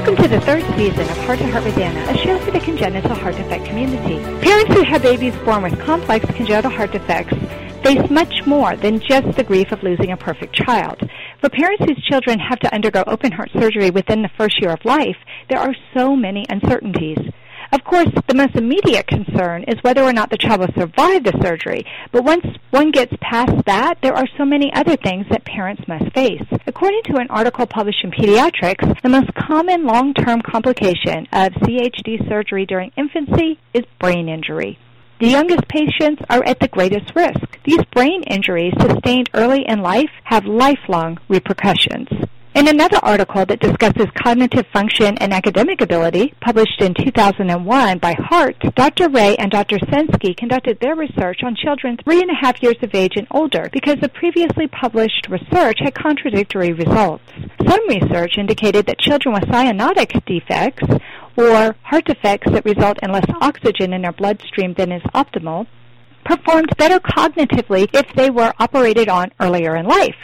Welcome to the third season of Heart to Heart with Anna, a show for the congenital heart defect community. Parents who have babies born with complex congenital heart defects face much more than just the grief of losing a perfect child. For parents whose children have to undergo open heart surgery within the first year of life, there are so many uncertainties. Of course, the most immediate concern is whether or not the child will survive the surgery. But once one gets past that, there are so many other things that parents must face. According to an article published in Pediatrics, the most common long-term complication of CHD surgery during infancy is brain injury. The youngest patients are at the greatest risk. These brain injuries sustained early in life have lifelong repercussions. In another article that discusses cognitive function and academic ability, published in 2001 by Heart, Dr. Wray and Dr. Sensky conducted their research on children three and a half years of age and older because the previously published research had contradictory results. Some research indicated that children with cyanotic defects or heart defects that result in less oxygen in their bloodstream than is optimal performed better cognitively if they were operated on earlier in life.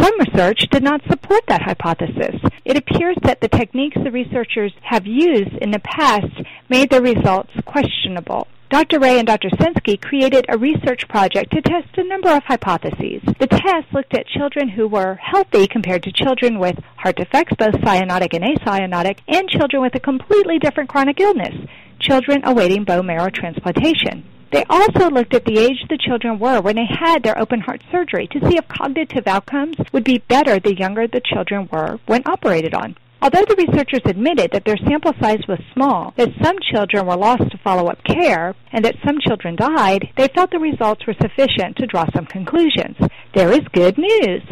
Some research did not support that hypothesis. It appears that the techniques the researchers have used in the past made their results questionable. Dr. Wray and Dr. Sensky created a research project to test a number of hypotheses. The test looked at children who were healthy compared to children with heart defects, both cyanotic and acyanotic, and children with a completely different chronic illness, children awaiting bone marrow transplantation. They also looked at the age the children were when they had their open heart surgery to see if cognitive outcomes would be better the younger the children were when operated on. Although the researchers admitted that their sample size was small, that some children were lost to follow-up care, and that some children died, they felt the results were sufficient to draw some conclusions. There is good news.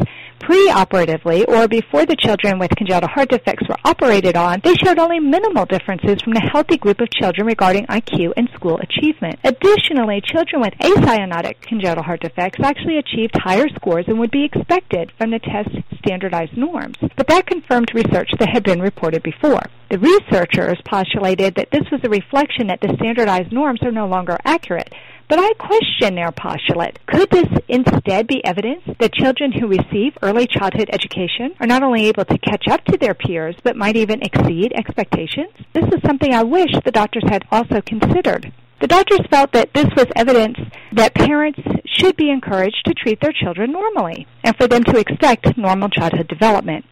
Pre-operatively, or before the children with congenital heart defects were operated on, they showed only minimal differences from the healthy group of children regarding IQ and school achievement. Additionally, children with acyanotic congenital heart defects actually achieved higher scores than would be expected from the test's standardized norms. But that confirmed research that had been reported before. The researchers postulated that this was a reflection that the standardized norms are no longer accurate, but I question their postulate. Could this instead be evidence that children who receive early childhood education are not only able to catch up to their peers, but might even exceed expectations? This is something I wish the doctors had also considered. The doctors felt that this was evidence that parents should be encouraged to treat their children normally and for them to expect normal childhood development.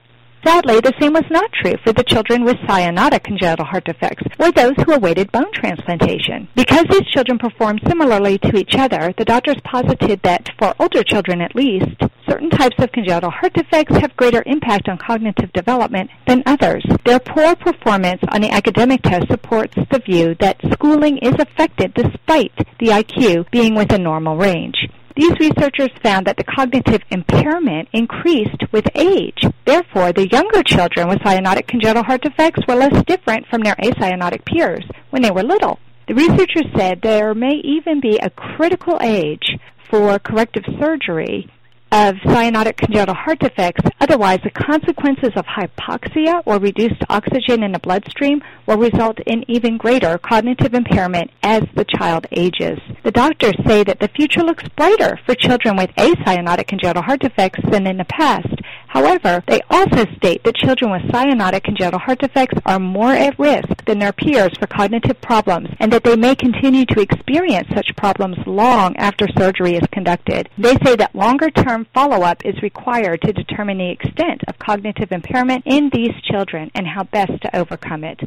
Sadly, the same was not true for the children with cyanotic congenital heart defects or those who awaited bone transplantation. Because these children performed similarly to each other, the doctors posited that, for older children at least, certain types of congenital heart defects have greater impact on cognitive development than others. Their poor performance on the academic test supports the view that schooling is affected despite the IQ being within normal range. These researchers found that the cognitive impairment increased with age. Therefore, the younger children with cyanotic congenital heart defects were less different from their acyanotic peers when they were little. The researchers said there may even be a critical age for corrective surgery of cyanotic congenital heart defects. Otherwise, the consequences of hypoxia or reduced oxygen in the bloodstream will result in even greater cognitive impairment as the child ages. The doctors say that the future looks brighter for children with acyanotic congenital heart defects than in the past. However, they also state that children with cyanotic congenital heart defects are more at risk than their peers for cognitive problems and that they may continue to experience such problems long after surgery is conducted. They say that longer term follow-up is required to determine the extent of cognitive impairment in these children and how best to overcome it.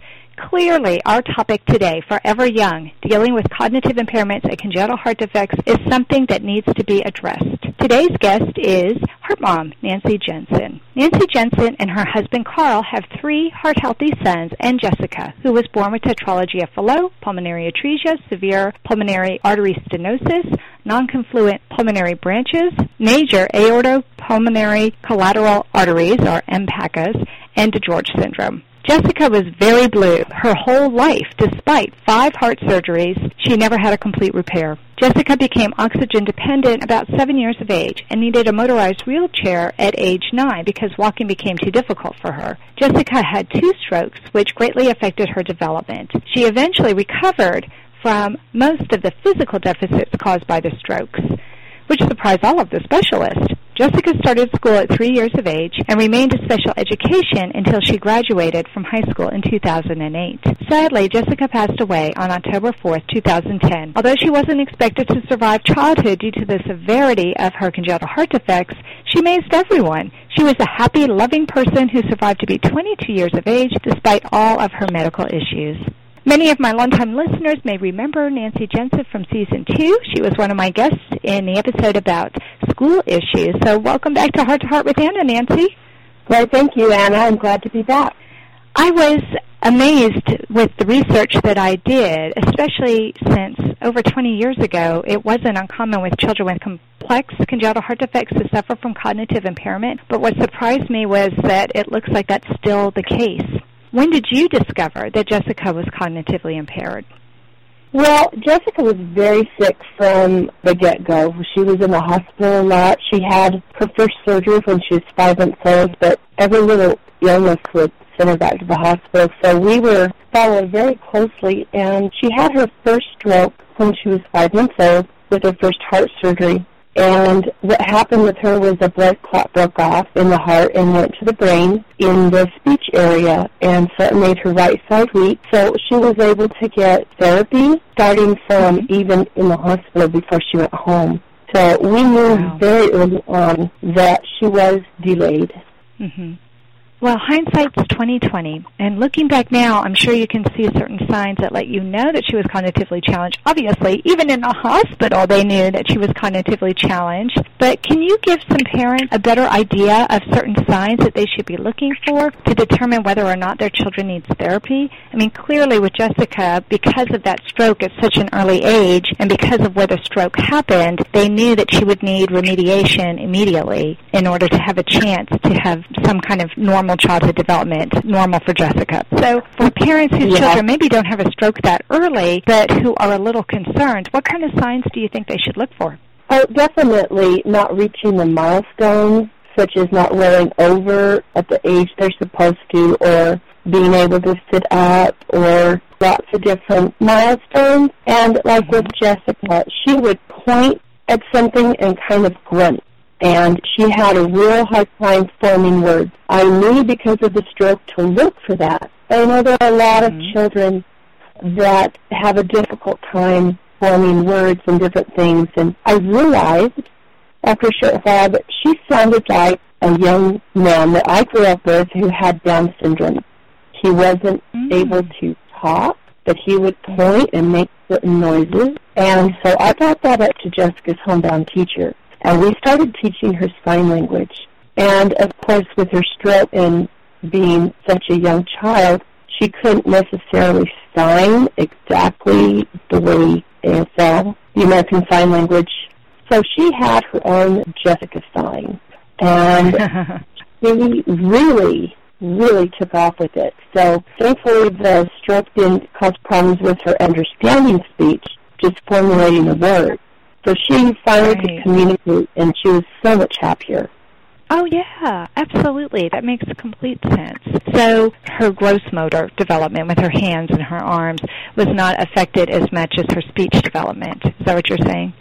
Clearly, our topic today, Forever Young, dealing with cognitive impairments and congenital heart defects, is something that needs to be addressed. Today's guest is Heart Mom, Nancy Jensen. Nancy Jensen and her husband Carl have three heart healthy sons and Jessica, who was born with tetralogy of Fallot, pulmonary atresia, severe pulmonary artery stenosis, non-confluent pulmonary branches, major aortopulmonary collateral arteries, or EMPACAs, and DiGeorge syndrome. Jessica was very blue her whole life. Despite five heart surgeries, she never had a complete repair. Jessica became oxygen dependent about seven years of age and needed a motorized wheelchair at age nine because walking became too difficult for her. Jessica had two strokes, which greatly affected her development. She eventually recovered from most of the physical deficits caused by the strokes, which surprised all of the specialists. Jessica started school at three years of age and remained in special education until she graduated from high school in 2008. Sadly, Jessica passed away on October 4, 2010. Although she wasn't expected to survive childhood due to the severity of her congenital heart defects, she amazed everyone. She was a happy, loving person who survived to be 22 years of age despite all of her medical issues. Many of my longtime listeners may remember Nancy Jensen from season two. She was one of my guests in the episode about school issues. So welcome back to Heart to Heart with Anna, Nancy. Well, thank you, Anna. I'm glad to be back. I was amazed with the research that I did, especially since over 20 years ago, it wasn't uncommon with children with complex congenital heart defects to suffer from cognitive impairment. But what surprised me was that it looks like that's still the case. When did you discover that Jessica was cognitively impaired? Well, Jessica was very sick from the get-go. She was in the hospital a lot. She had her first surgery when she was five months old, but every little illness would send her back to the hospital. So we were followed very closely, and she had her first stroke when she was five months old with her first heart surgery. And what happened with her was a blood clot broke off in the heart and went to the brain in the speech area, and so it made her right side weak. So she was able to get therapy starting from mm-hmm. even in the hospital before she went home. So we knew wow. very early on that she was delayed. Mm-hmm. Well, hindsight's twenty twenty, and looking back now, I'm sure you can see certain signs that let you know that she was cognitively challenged. Obviously, even in the hospital, they knew that she was cognitively challenged. But can you give some parents a better idea of certain signs that they should be looking for to determine whether or not their children needs therapy? I mean, clearly with Jessica, because of that stroke at such an early age, and because of where the stroke happened, they knew that she would need remediation immediately in order to have a chance to have some kind of normal normal childhood development, normal for Jessica. So for parents whose yeah. children maybe don't have a stroke that early, but who are a little concerned, what kind of signs do you think they should look for? Oh, definitely not reaching the milestones, such as not rolling over at the age they're supposed to, or being able to sit up, or lots of different milestones. And like with mm-hmm. Jessica, she would point at something and kind of grunt and she had a real hard time forming words. I knew because of the stroke to look for that. I know there are a lot of mm-hmm. children that have a difficult time forming words and different things, and I realized after a short while that she sounded like a young man that I grew up with who had Down syndrome. He wasn't mm-hmm. able to talk, but he would point and make certain noises. And so I brought that up to Jessica's homebound teacher. And we started teaching her sign language. And of course, with her stroke and being such a young child, she couldn't necessarily sign exactly the way ASL, the American Sign Language. So she had her own Jessica sign. And she really, really took off with it. So thankfully the stroke didn't cause problems with her understanding speech, just formulating the words. So she finally right. could communicate, and she was so much happier. Oh yeah, absolutely. That makes complete sense. So her gross motor development with her hands and her arms was not affected as much as her speech development. Is that what you're saying?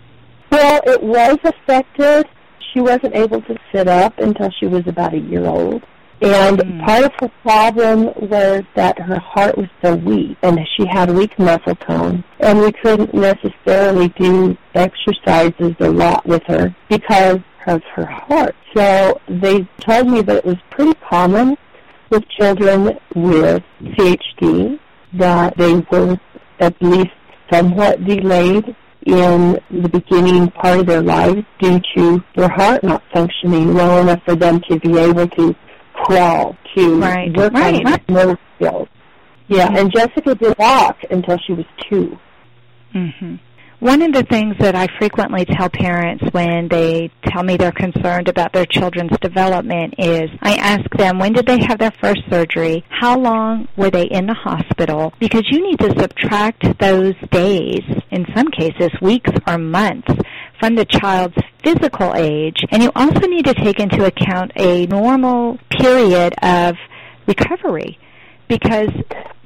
Well, it was affected. She wasn't able to sit up until she was about a year old. And mm. part of her problem was that her heart was so weak and she had weak muscle tone. And we couldn't necessarily do exercises a lot with her because of her heart. So they told me that it was pretty common with children with CHD that they were at least somewhat delayed in the beginning part of their lives due to their heart not functioning well enough for them to be able to crawl, to right. work right. on motor skills. Yeah, and Jessica did walk until she was 2 Mm-hmm. One of the things that I frequently tell parents when they tell me they're concerned about their children's development is I ask them when did they have their first surgery? How long were they in the hospital? Because you need to subtract those days, in some cases weeks or months, from the child's physical age. And you also need to take into account a normal period of recovery because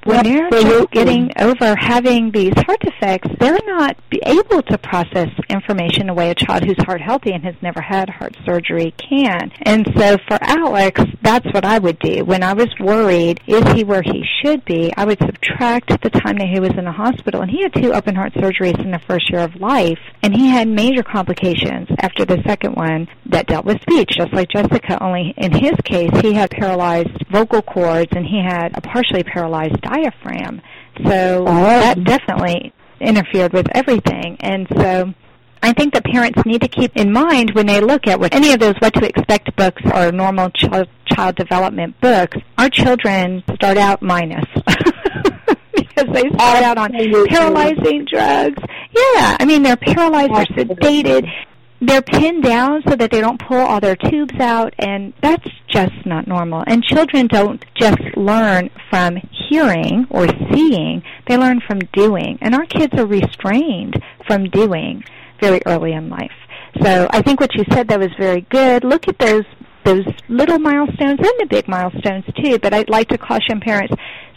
when they're just getting over having these heart defects, they're not able to process information the way a child who's heart healthy and has never had heart surgery can. And so for Alex, that's what I would do. When I was worried, is he where he should be, I would subtract the time that he was in the hospital. And he had two open heart surgeries in the first year of life, and he had major complications after the second one that dealt with speech, just like Jessica, only in his case, he had paralyzed vocal cords and he had a partially paralyzed diaphragm. So that definitely interfered with everything. And so I think that parents need to keep in mind when they look at what any of those what to expect books or normal child, child development books, our children start out minus. because they start out on paralyzing drugs. Yeah, I mean they're paralyzed, they're sedated, they're pinned down so that they don't pull all their tubes out and that's just not normal and children don't just learn from hearing or seeing they learn from doing. And our kids are restrained from doing very early in life. So i think what you said that was very good. Look at those those little milestones and the big milestones too. But i'd like to caution parents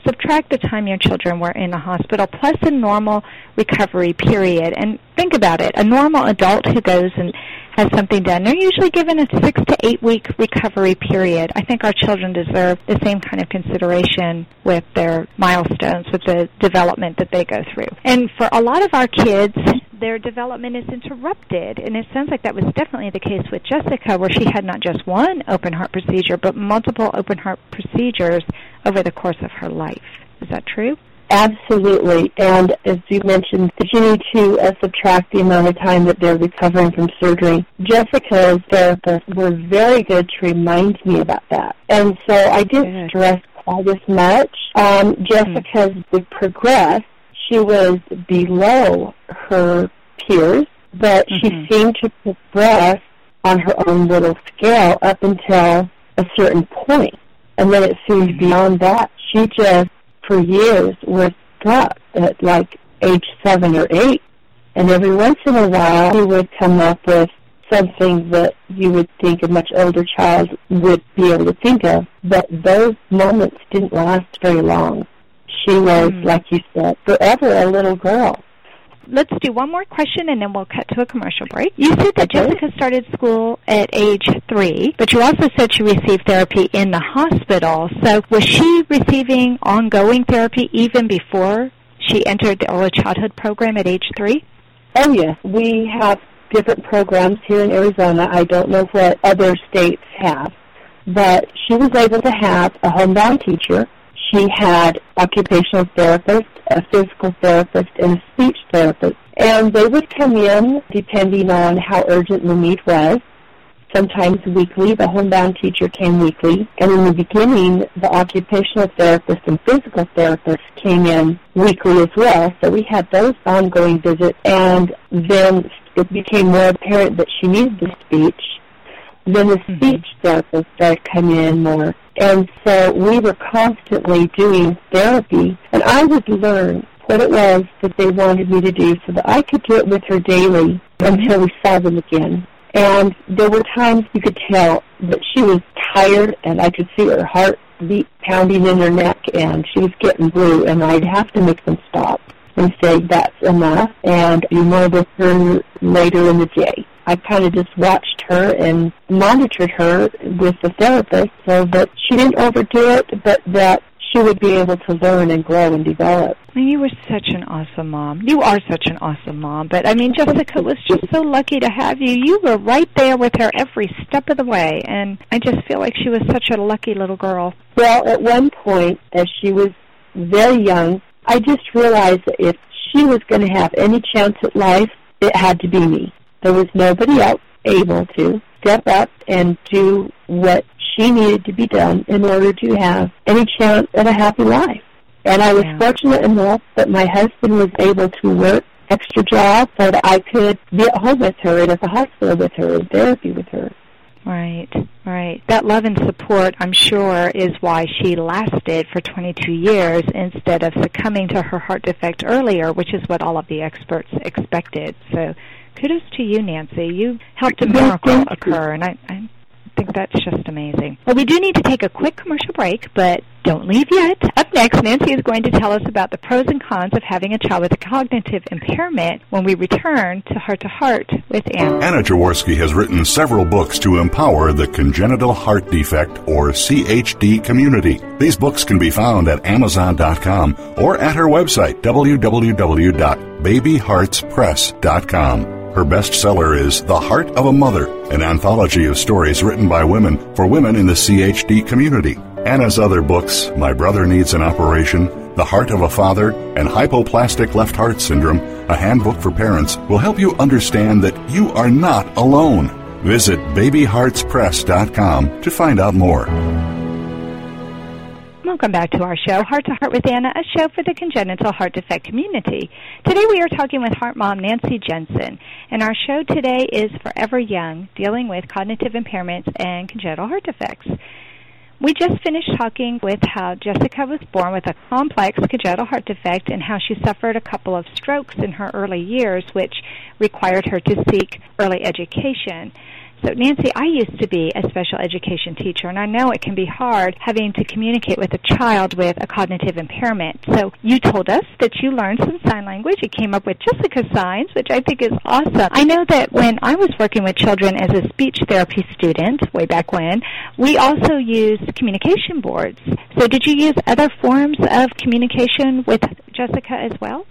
subtract the time your children were in the hospital plus a normal recovery period. And think about it. A normal adult who goes and has something done, they're usually given a six to eight week recovery period. I think our children deserve the same kind of consideration with their milestones, with the development that they go through. And for a lot of our kids, their development is interrupted. And it sounds like that was definitely the case with Jessica, where she had not just one open heart procedure, but multiple open heart procedures over the course of her life. Is that true? Absolutely. And as you mentioned, that you need to uh, subtract the amount of time that they're recovering from surgery. Jessica's therapists were very good to remind me about that. And so I didn't stress quite as much. Um, Jessica's mm-hmm. progressed. She was below her peers, but mm-hmm. she seemed to progress on her own little scale up until a certain point. And then it seemed beyond that, she just for years was stuck at like age seven or eight. And every once in a while, he would come up with something that you would think a much older child would be able to think of. But those moments didn't last very long. She was, mm. like you said, forever a little girl let's do one more question and then we'll cut to a commercial break. You said that okay. Jessica started school at age three, but you also said she received therapy in the hospital. So was she receiving ongoing therapy even before she entered the early childhood program at age three? Oh, yes. We have different programs here in Arizona. I don't know what other states have. But she was able to have a homebound teacher she had occupational therapist, a physical therapist, and a speech therapist. And they would come in depending on how urgent the need was. Sometimes weekly, the homebound teacher came weekly. And in the beginning, the occupational therapist and physical therapist came in weekly as well. So we had those ongoing visits. And then it became more apparent that she needed the speech. Then the mm-hmm. speech therapist started coming in more and so we were constantly doing therapy, and I would learn what it was that they wanted me to do so that I could do it with her daily until we saw them again. And there were times you could tell that she was tired, and I could see her heart beat pounding in her neck, and she was getting blue, and I'd have to make them stop and say, that's enough, and you know this later in the day. I kind of just watched her and monitored her with the therapist so that she didn't overdo it, but that she would be able to learn and grow and develop. You were such an awesome mom. You are such an awesome mom. But I mean, Jessica was just so lucky to have you. You were right there with her every step of the way. And I just feel like she was such a lucky little girl. Well, at one point, as she was very young, I just realized that if she was going to have any chance at life, it had to be me. There was nobody else able to step up and do what she needed to be done in order to have any chance at a happy life. And I was yeah. fortunate enough that my husband was able to work extra jobs so that I could be at home with her and at the hospital with her and therapy with her. Right, right. That love and support, I'm sure, is why she lasted for 22 years instead of succumbing to her heart defect earlier, which is what all of the experts expected. So kudos to you, Nancy. You helped a miracle occur, and I, I think that's just amazing. Well, we do need to take a quick commercial break, but don't leave yet. Up next, Nancy is going to tell us about the pros and cons of having a child with a cognitive impairment when we return to Heart to Heart with Anna. Anna Jaworski has written several books to empower the congenital heart defect or CHD community. These books can be found at Amazon.com or at her website, www.babyheartspress.com. Her bestseller is The Heart of a Mother, an anthology of stories written by women for women in the CHD community. Anna's other books, My Brother Needs an Operation, The Heart of a Father, and Hypoplastic Left Heart Syndrome, a handbook for parents, will help you understand that you are not alone. Visit babyheartspress.com to find out more. Welcome back to our show, Heart to Heart with Anna, a show for the congenital heart defect community. Today we are talking with heart mom Nancy Jensen, and our show today is Forever Young, dealing with cognitive impairments and congenital heart defects. We just finished talking with how Jessica was born with a complex congenital heart defect and how she suffered a couple of strokes in her early years, which required her to seek early education. So, Nancy, I used to be a special education teacher, and I know it can be hard having to communicate with a child with a cognitive impairment. So, you told us that you learned some sign language. You came up with Jessica signs, which I think is awesome. I know that when I was working with children as a speech therapy student, way back when, we also used communication boards. So, did you use other forms of communication with Jessica as well?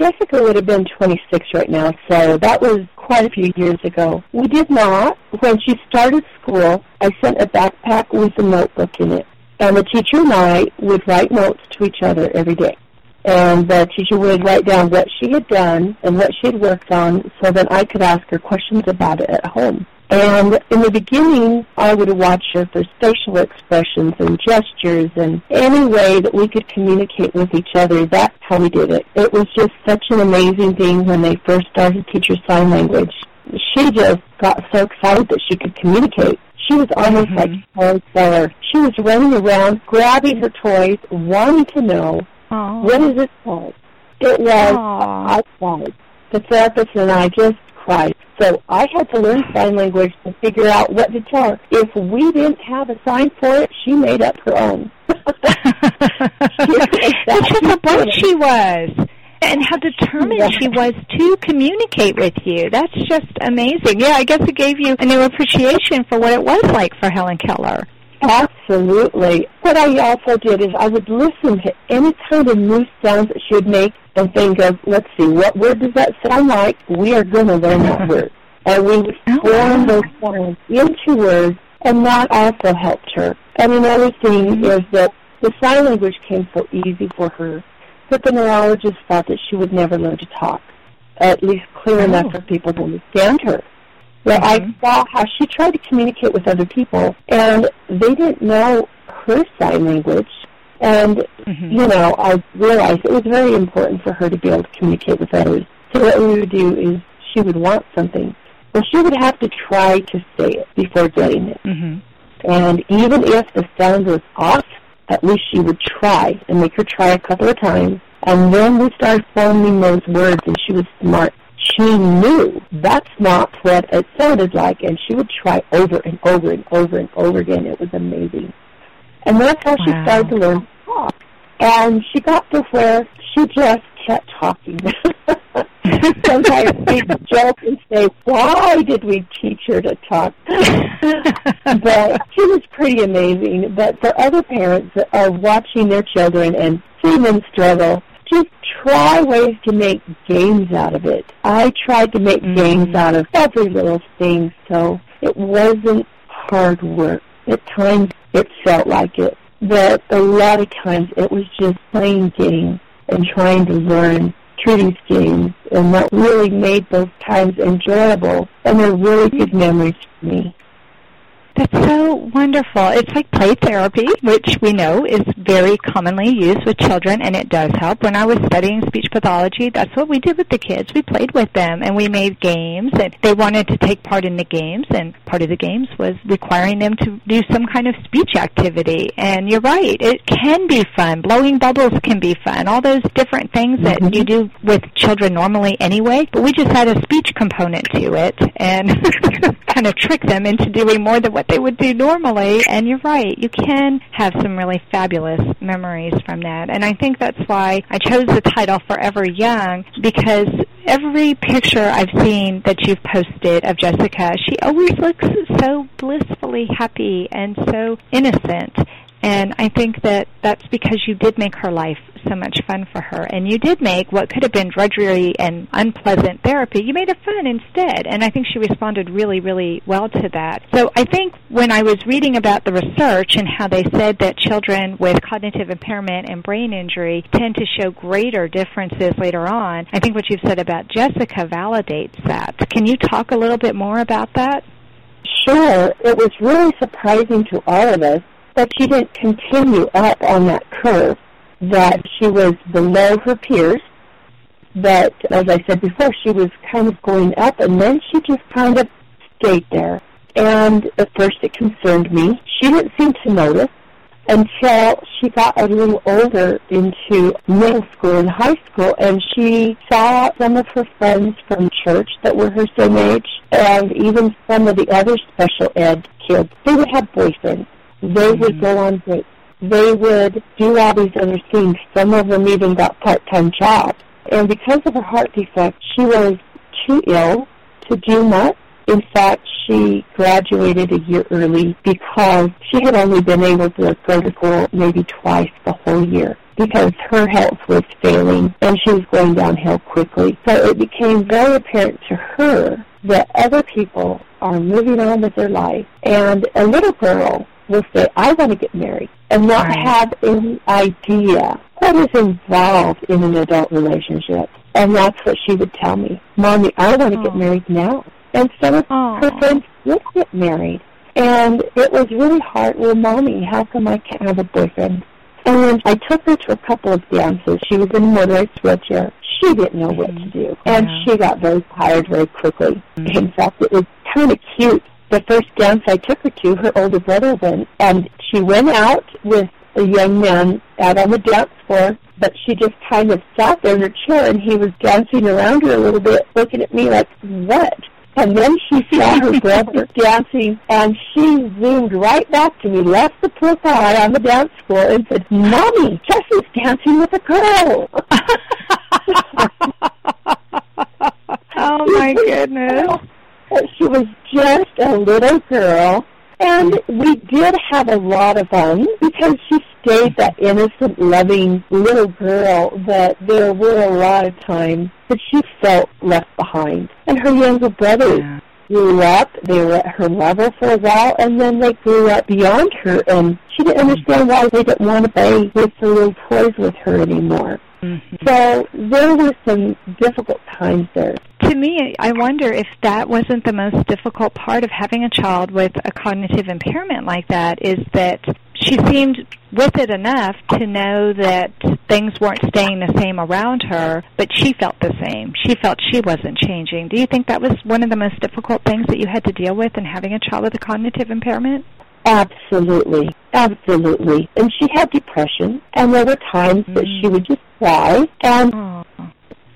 Jessica would have been 26 right now, so that was quite a few years ago. We did not. When she started school, I sent a backpack with a notebook in it. And the teacher and I would write notes to each other every day. And the teacher would write down what she had done and what she had worked on so that I could ask her questions about it at home. And in the beginning, I would watch her for facial expressions and gestures and any way that we could communicate with each other. That's how we did it. It was just such an amazing thing when they first started to teach her sign language. She just got so excited that she could communicate. She was almost mm-hmm. like a storyteller. She was running around, grabbing her toys, wanting to know, Aww. what is it called? It was, I cried. The therapist and I just cried. So I had to learn sign language to figure out what to tell her. If we didn't have a sign for it, she made up her own. That's just how bright she was. And how determined she was to communicate with you. That's just amazing. Yeah, I guess it gave you a new appreciation for what it was like for Helen Keller. Absolutely. What I also did is I would listen to any kind of new sounds that she would make and think of, let's see, what word does that sound like? We are going to learn that word. And we would oh, form those sounds into words, and that also helped her. And another thing mm-hmm. is that the sign language came so easy for her that the neurologist thought that she would never learn to talk, at least clear oh. enough for people to understand her. Well, mm-hmm. I saw how she tried to communicate with other people, and they didn't know her sign language. And, mm-hmm. you know, I realized it was very important for her to be able to communicate with others. So what we would do is she would want something. Well, she would have to try to say it before getting it. Mm-hmm. And even if the sound was off, at least she would try and make her try a couple of times. And then we started forming those words, and she was smart she knew that's not what it sounded like, and she would try over and over and over and over again. It was amazing. And that's how wow. she started to learn to talk. And she got to where she just kept talking. Sometimes we joke and say, why did we teach her to talk? but she was pretty amazing. But for other parents that are watching their children and seeing them struggle, just try ways to make games out of it. I tried to make mm-hmm. games out of every little thing, so it wasn't hard work. At times it felt like it, but a lot of times it was just playing games and trying to learn these games, and that really made those times enjoyable, and they're really good memories for me. That's so wonderful. It's like play therapy, which we know is very commonly used with children, and it does help. When I was studying speech pathology, that's what we did with the kids. We played with them, and we made games, and they wanted to take part in the games, and part of the games was requiring them to do some kind of speech activity. And you're right, it can be fun. Blowing bubbles can be fun. All those different things that mm-hmm. you do with children normally anyway, but we just had a speech component to it, and kind of trick them into doing more than what they would do normally. And you're right, you can have some really fabulous memories from that. And I think that's why I chose the title Forever Young because every picture I've seen that you've posted of Jessica, she always looks so blissfully happy and so innocent. And I think that that's because you did make her life so much fun for her. And you did make what could have been drudgery and unpleasant therapy, you made it fun instead. And I think she responded really, really well to that. So I think when I was reading about the research and how they said that children with cognitive impairment and brain injury tend to show greater differences later on, I think what you've said about Jessica validates that. Can you talk a little bit more about that? Sure. It was really surprising to all of us that she didn't continue up on that curve, that she was below her peers, that, as I said before, she was kind of going up, and then she just kind of stayed there. And at first it concerned me. She didn't seem to notice until she got a little older into middle school and high school and she saw some of her friends from church that were her same age and even some of the other special ed kids. They would have boyfriends they would mm-hmm. go on dates. They would do all these other things. Some of them even got part-time jobs. And because of her heart defect, she was too ill to do much. In fact, she graduated a year early because she had only been able to go to school maybe twice the whole year because her health was failing and she was going downhill quickly. So it became very apparent to her that other people are moving on with their life. And a little girl will say, I want to get married, and not right. have any idea what is involved in an adult relationship. And that's what she would tell me. Mommy, I want to get married now. And some of Aww. her friends would get married. And it was really hard. Well, Mommy, how come I can't have a boyfriend? And I took her to a couple of dances. She was in a motorized wheelchair. She didn't know what to do. And yeah. she got very tired very quickly. Mm-hmm. In fact, it was kind of cute the first dance I took her to, her older brother went, and she went out with a young man out on the dance floor, but she just kind of sat there in her chair, and he was dancing around her a little bit, looking at me like, what? And then she saw her brother dancing, and she zoomed right back to me, left the profile on the dance floor, and said, Mommy, Jesse's dancing with a girl. oh, my goodness. She was just a little girl, and we did have a lot of fun because she stayed that innocent, loving little girl that there were a lot of times that she felt left behind. And her younger brothers yeah. Grew up. They were at her level for a while, and then they grew up beyond her, and she didn't understand why they didn't want to play with the little toys with her anymore. Mm-hmm. So there were some difficult times there. To me, I wonder if that wasn't the most difficult part of having a child with a cognitive impairment like that is that she seemed with it enough to know that things weren't staying the same around her, but she felt the same. She felt she wasn't changing. Do you think that was one of the most difficult things that you had to deal with in having a child with a cognitive impairment? Absolutely. Absolutely. And she had depression, and there were times mm. that she would just cry, and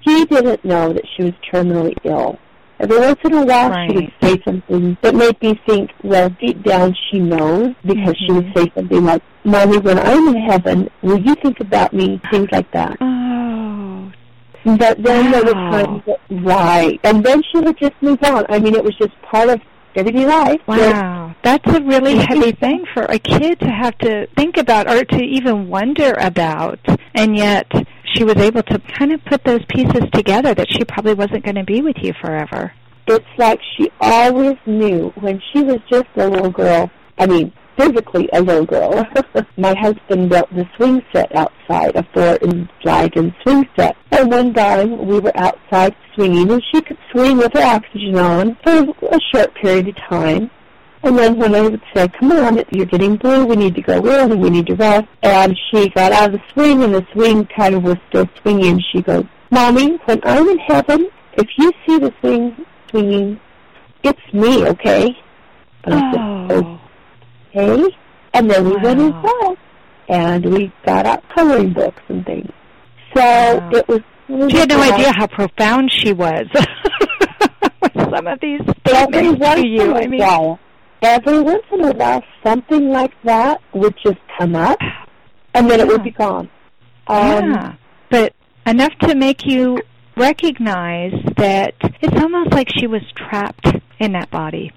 She didn't know that she was terminally ill. Every once in a while, Right. she would say something that made me think, well, deep down she knows because she would mm-hmm. say something like, Mommy, when I'm in heaven, will you think about me? Things like that. Oh, But then there were Wow. times that, right. And then she would just move on. I mean, it was just part of everyday life. wow. That's a really heavy thing for a kid to have to think about or to even wonder about. And yet she was able to kind of put those pieces together that she probably wasn't going to be with you forever. It's like she always knew when she was just a little girl. I mean, physically a little girl. My husband built the swing set outside, a four and dragon swing set. And one time we were outside swinging and she could swing with her oxygen on for a short period of time. And then when I would say, come on, you're getting blue, we need to go in and we need to rest. And she got out of the swing and the swing kind of was still swinging. She goes, Mommy, when I'm in heaven, if you see the swing swinging, it's me, okay? And I said, Oh, okay. And then we went Wow. inside and we got out coloring books and things. So Wow. it was really she had no idea how profound she was with some of these statements to you. I mean, every once in a while, something like that would just come up, and then it would be gone. Um, yeah, but enough to make you recognize that it's almost like she was trapped in that body.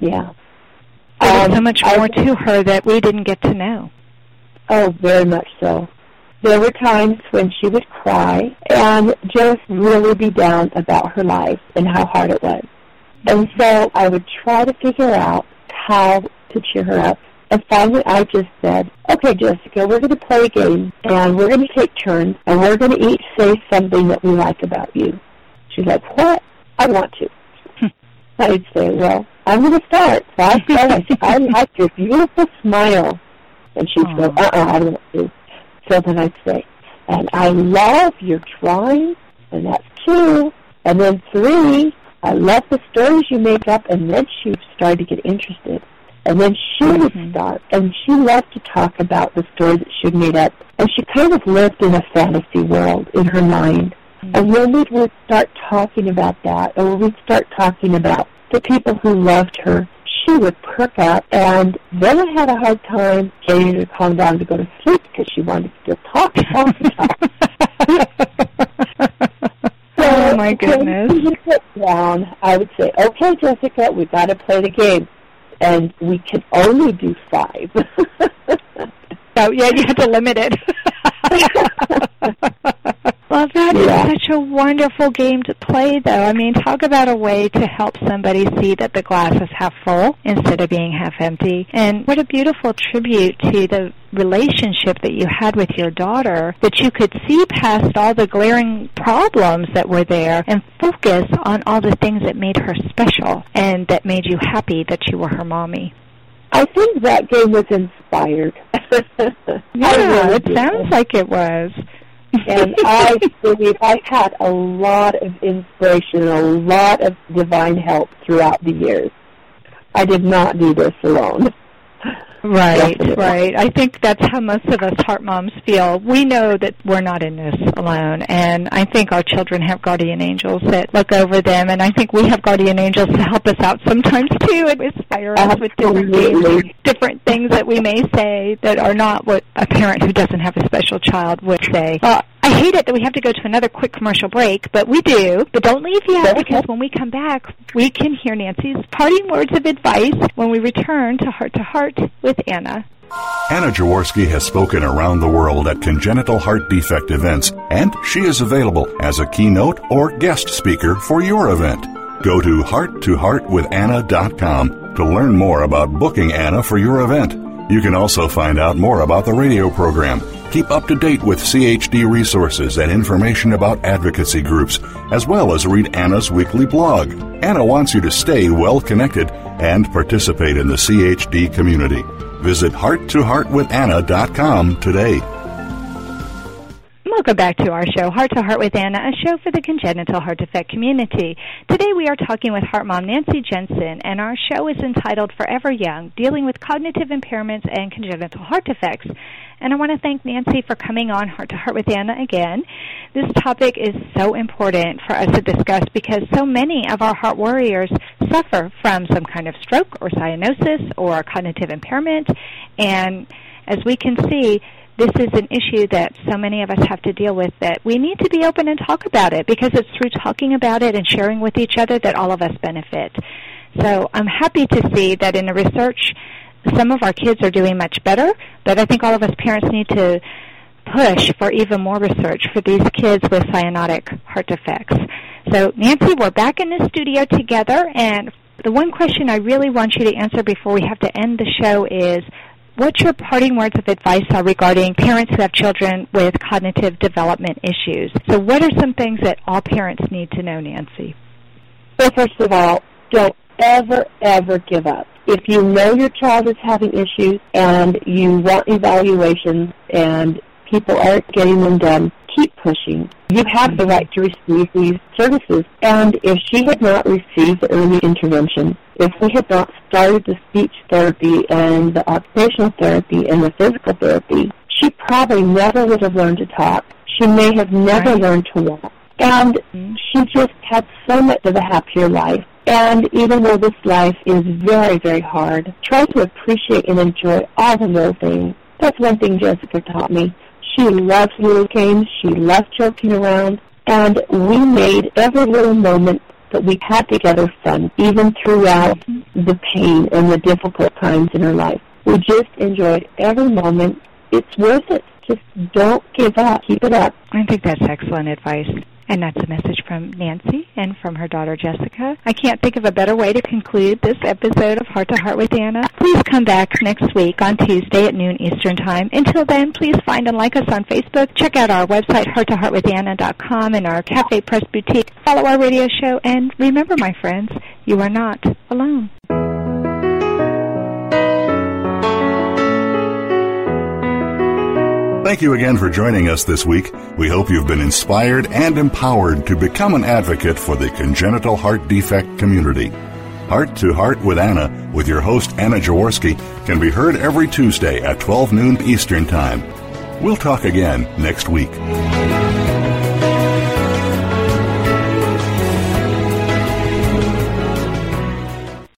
yeah. There was Um, so much I- more to her that we didn't get to know. Oh, very much so. There were times when she would cry and just really be down about her life and how hard it was. And so I would try to figure out how to cheer her up. And finally I just said, okay, Jessica, we're going to play a game and we're going to take turns and we're going to each say something that we like about you. She's like, what? I want to. I'd say, well, I'm going to start. So I start. I like your beautiful smile. And she'd go, uh-uh, I don't want to. So then I'd say, and I love your drawing, and that's two. And then three, I love the stories you make up. And then she started to get interested. And then she would Mhm. start, and she loved to talk about the story that she'd made up. And she kind of lived in a fantasy world in her mind. And when we would start talking about that, or when we'd start talking about the people who loved her, she would perk up. And then I had a hard time getting her to calm down to go to sleep because she wanted to still talk, talk, talk. oh my goodness. she would sit down, I would say, "Okay, Jessica, we got to play the game." And we can only do five. So oh, yeah, you had to limit it. well, that is Yeah. such a wonderful game to play, though. I mean, talk about a way to help somebody see that the glass is half full instead of being half empty. And what a beautiful tribute to the relationship that you had with your daughter, that you could see past all the glaring problems that were there and focus on all the things that made her special and that made you happy that you were her mommy. I think that game was inspired. Yeah, it sounds like it was. And I believe I've had a lot of inspiration and a lot of divine help throughout the years. I did not do this alone. Right, right. I think that's how most of us heart moms feel. We know that we're not in this alone, and I think our children have guardian angels that look over them, and I think we have guardian angels to help us out sometimes too and inspire us with different things, different things that we may say that are not what a parent who doesn't have a special child would say. Uh, I hate it that we have to go to another quick commercial break, but we do. But don't leave yet Okay. because when we come back, we can hear Nancy's parting words of advice when we return to Heart to Heart with Anna. Anna Jaworski has spoken around the world at congenital heart defect events, and she is available as a keynote or guest speaker for your event. Go to hearttoheartwithanna.com to learn more about booking Anna for your event. You can also find out more about the radio program, keep up to date with CHD resources and information about advocacy groups, as well as read Anna's weekly blog. Anna wants you to stay well connected and participate in the CHD community. Visit hearttoheartwithanna.com today. Welcome back to our show, Heart to Heart with Anna, a show for the congenital heart defect community. Today we are talking with heart mom Nancy Jensen, and our show is entitled Forever Young, dealing with cognitive impairments and congenital heart defects. And I want to thank Nancy for coming on Heart to Heart with Anna again. This topic is so important for us to discuss because so many of our heart warriors suffer from some kind of stroke or cyanosis or cognitive impairment. And as we can see, this is an issue that so many of us have to deal with that we need to be open and talk about it because it's through talking about it and sharing with each other that all of us benefit. So I'm happy to see that in the research, some of our kids are doing much better, but I think all of us parents need to push for even more research for these kids with cyanotic heart defects. So Nancy, we're back in the studio together and the one question I really want you to answer before we have to end the show is what your parting words of advice are regarding parents who have children with cognitive development issues. So what are some things that all parents need to know, Nancy? Well, first of all, don't ever, ever give up. If you know your child is having issues and you want evaluations and people aren't getting them done, keep pushing. You have the right to receive these services. And if she had not received the early intervention, if we had not started the speech therapy and the occupational therapy and the physical therapy, she probably never would have learned to talk. She may have never right. learned to walk. And mm-hmm. she just had so much of a happier life. And even though this life is very, very hard, try to appreciate and enjoy all the little things. That's one thing Jessica taught me. She loved little games. She loved joking around. And we made every little moment that we had together fun, even throughout the pain and the difficult times in her life. We just enjoyed every moment. It's worth it. Just don't give up. Keep it up. I think that's excellent advice. And that's a message from Nancy and from her daughter Jessica. I can't think of a better way to conclude this episode of Heart to Heart with Anna. Please come back next week on Tuesday at noon Eastern Time. Until then, please find and like us on Facebook. Check out our website, hearttoheartwithanna.com and our Cafe Press Boutique. Follow our radio show and remember, my friends, you are not alone. Thank you again for joining us this week. We hope you've been inspired and empowered to become an advocate for the congenital heart defect community. Heart to Heart with Anna, with your host Anna Jaworski, can be heard every Tuesday at 12 noon Eastern Time. We'll talk again next week.